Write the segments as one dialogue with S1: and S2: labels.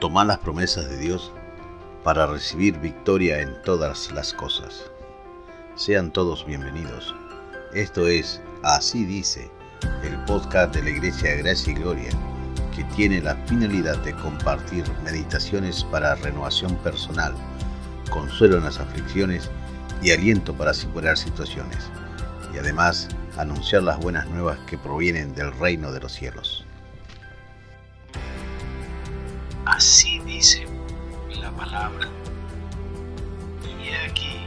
S1: Toma las promesas de Dios para recibir victoria en todas las cosas. Sean todos bienvenidos. Esto es Así dice, el podcast de la Iglesia Gracia y Gloria, que tiene la finalidad de compartir meditaciones para renovación personal, consuelo en las aflicciones y aliento para superar situaciones, y además anunciar las buenas nuevas que provienen del reino de los cielos.
S2: Así dice la palabra. Y aquí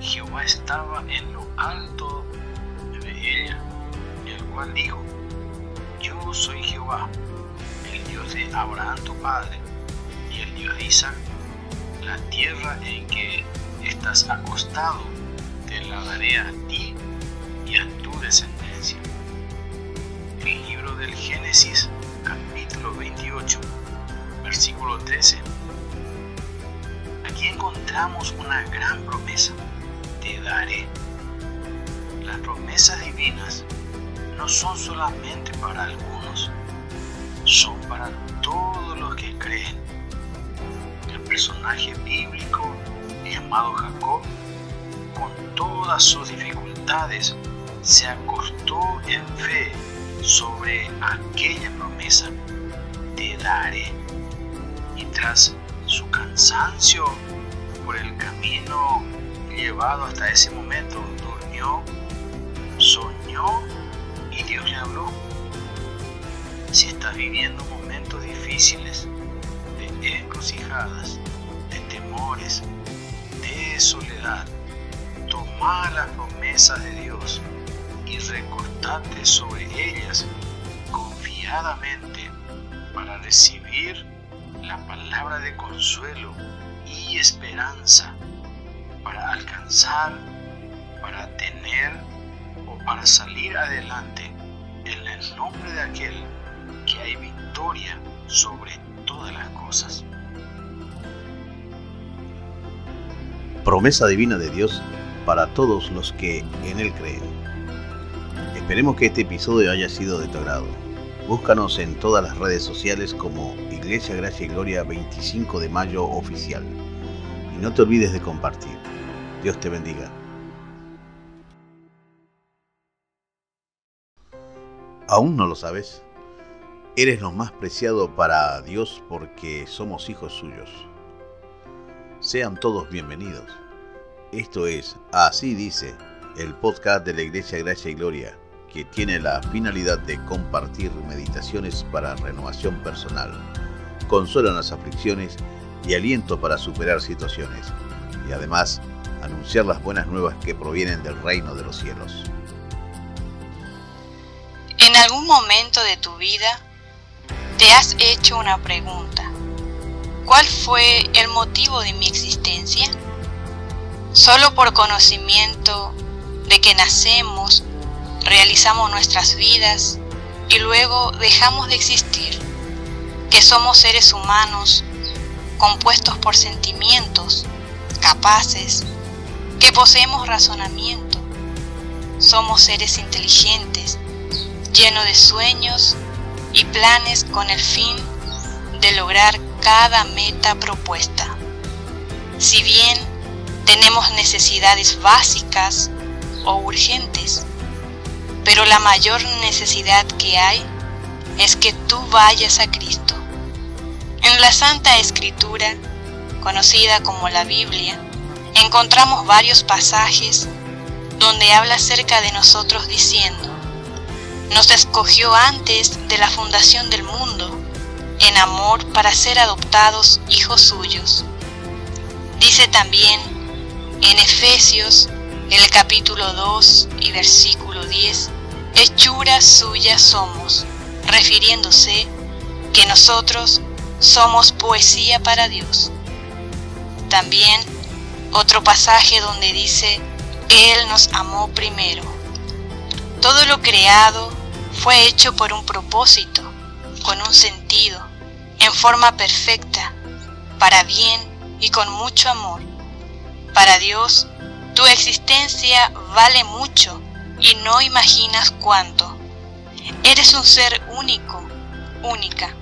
S2: Jehová estaba en lo alto de ella, el cual dijo, yo soy Jehová, el Dios de Abraham tu padre, y el Dios de Isaac, la tierra en que estás acostado, te la daré a ti y a tu descendencia. El libro del Génesis, Una gran promesa. Te daré. Las promesas divinas no son solamente para algunos, son para todos los que creen. El personaje bíblico llamado Jacob, con todas sus dificultades, se acostó en fe sobre aquella promesa. Te daré y tras su cansancio por el camino llevado hasta ese momento, durmió, soñó y Dios le habló. Si estás viviendo momentos difíciles, de encrucijadas, de temores, de soledad, toma las promesas de Dios y recortate sobre ellas confiadamente para recibir la palabra de consuelo y esperanza para alcanzar, para tener o para salir adelante en el nombre de aquel que hay victoria sobre todas las cosas.
S1: Promesa divina de Dios para todos los que en Él creen. Esperemos que este episodio haya sido de tu agrado. Búscanos en todas las redes sociales como Iglesia Gracia y Gloria 25 de Mayo Oficial. Y no te olvides de compartir. Dios te bendiga. ¿Aún no lo sabes? Eres lo más preciado para Dios porque somos hijos suyos. Sean todos bienvenidos. Esto es Así dice, el podcast de la Iglesia Gracia y Gloria que tiene la finalidad de compartir meditaciones para renovación personal, consuelo en las aflicciones y aliento para superar situaciones, y además anunciar las buenas nuevas que provienen del reino de los cielos.
S3: En algún momento de tu vida te has hecho una pregunta. ¿Cuál fue el motivo de mi existencia? Solo por conocimiento de que nacemos realizamos nuestras vidas y luego dejamos de existir, que somos seres humanos compuestos por sentimientos, capaces, que poseemos razonamiento, somos seres inteligentes, llenos de sueños y planes con el fin de lograr cada meta propuesta. Si bien tenemos necesidades básicas o urgentes, pero la mayor necesidad que hay es que tú vayas a Cristo. En la Santa Escritura, conocida como la Biblia, encontramos varios pasajes donde habla acerca de nosotros diciendo, nos escogió antes de la fundación del mundo en amor para ser adoptados hijos suyos. Dice también en Efesios el capítulo 2 y versículo 10, hechura suya somos, refiriéndose que nosotros somos poesía para Dios. También otro pasaje donde dice, Él nos amó primero. Todo lo creado fue hecho por un propósito, con un sentido, en forma perfecta, para bien y con mucho amor. Para Dios, tu existencia vale mucho y no imaginas cuánto. Eres un ser único, única.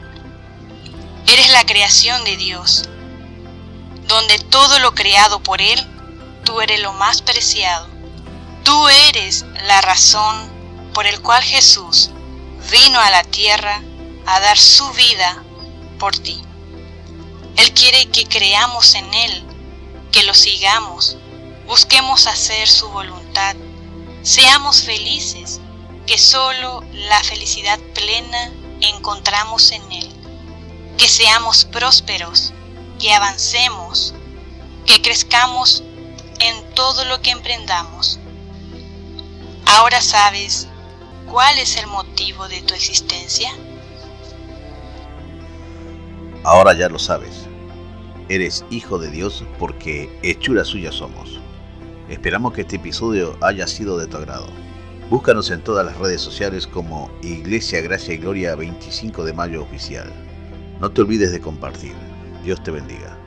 S3: Eres la creación de Dios, donde todo lo creado por Él, tú eres lo más preciado. Tú eres la razón por el cual Jesús vino a la tierra a dar su vida por ti. Él quiere que creamos en Él, que lo sigamos, busquemos hacer su voluntad, seamos felices, que solo la felicidad plena encontramos en Él, que seamos prósperos, que avancemos, que crezcamos en todo lo que emprendamos. Ahora sabes cuál es el motivo de tu existencia.
S1: Ahora ya lo sabes. Eres hijo de Dios porque hechura suya somos. Esperamos que este episodio haya sido de tu agrado. Búscanos en todas las redes sociales como Iglesia Gracia y Gloria 25 de Mayo Oficial. No te olvides de compartir. Dios te bendiga.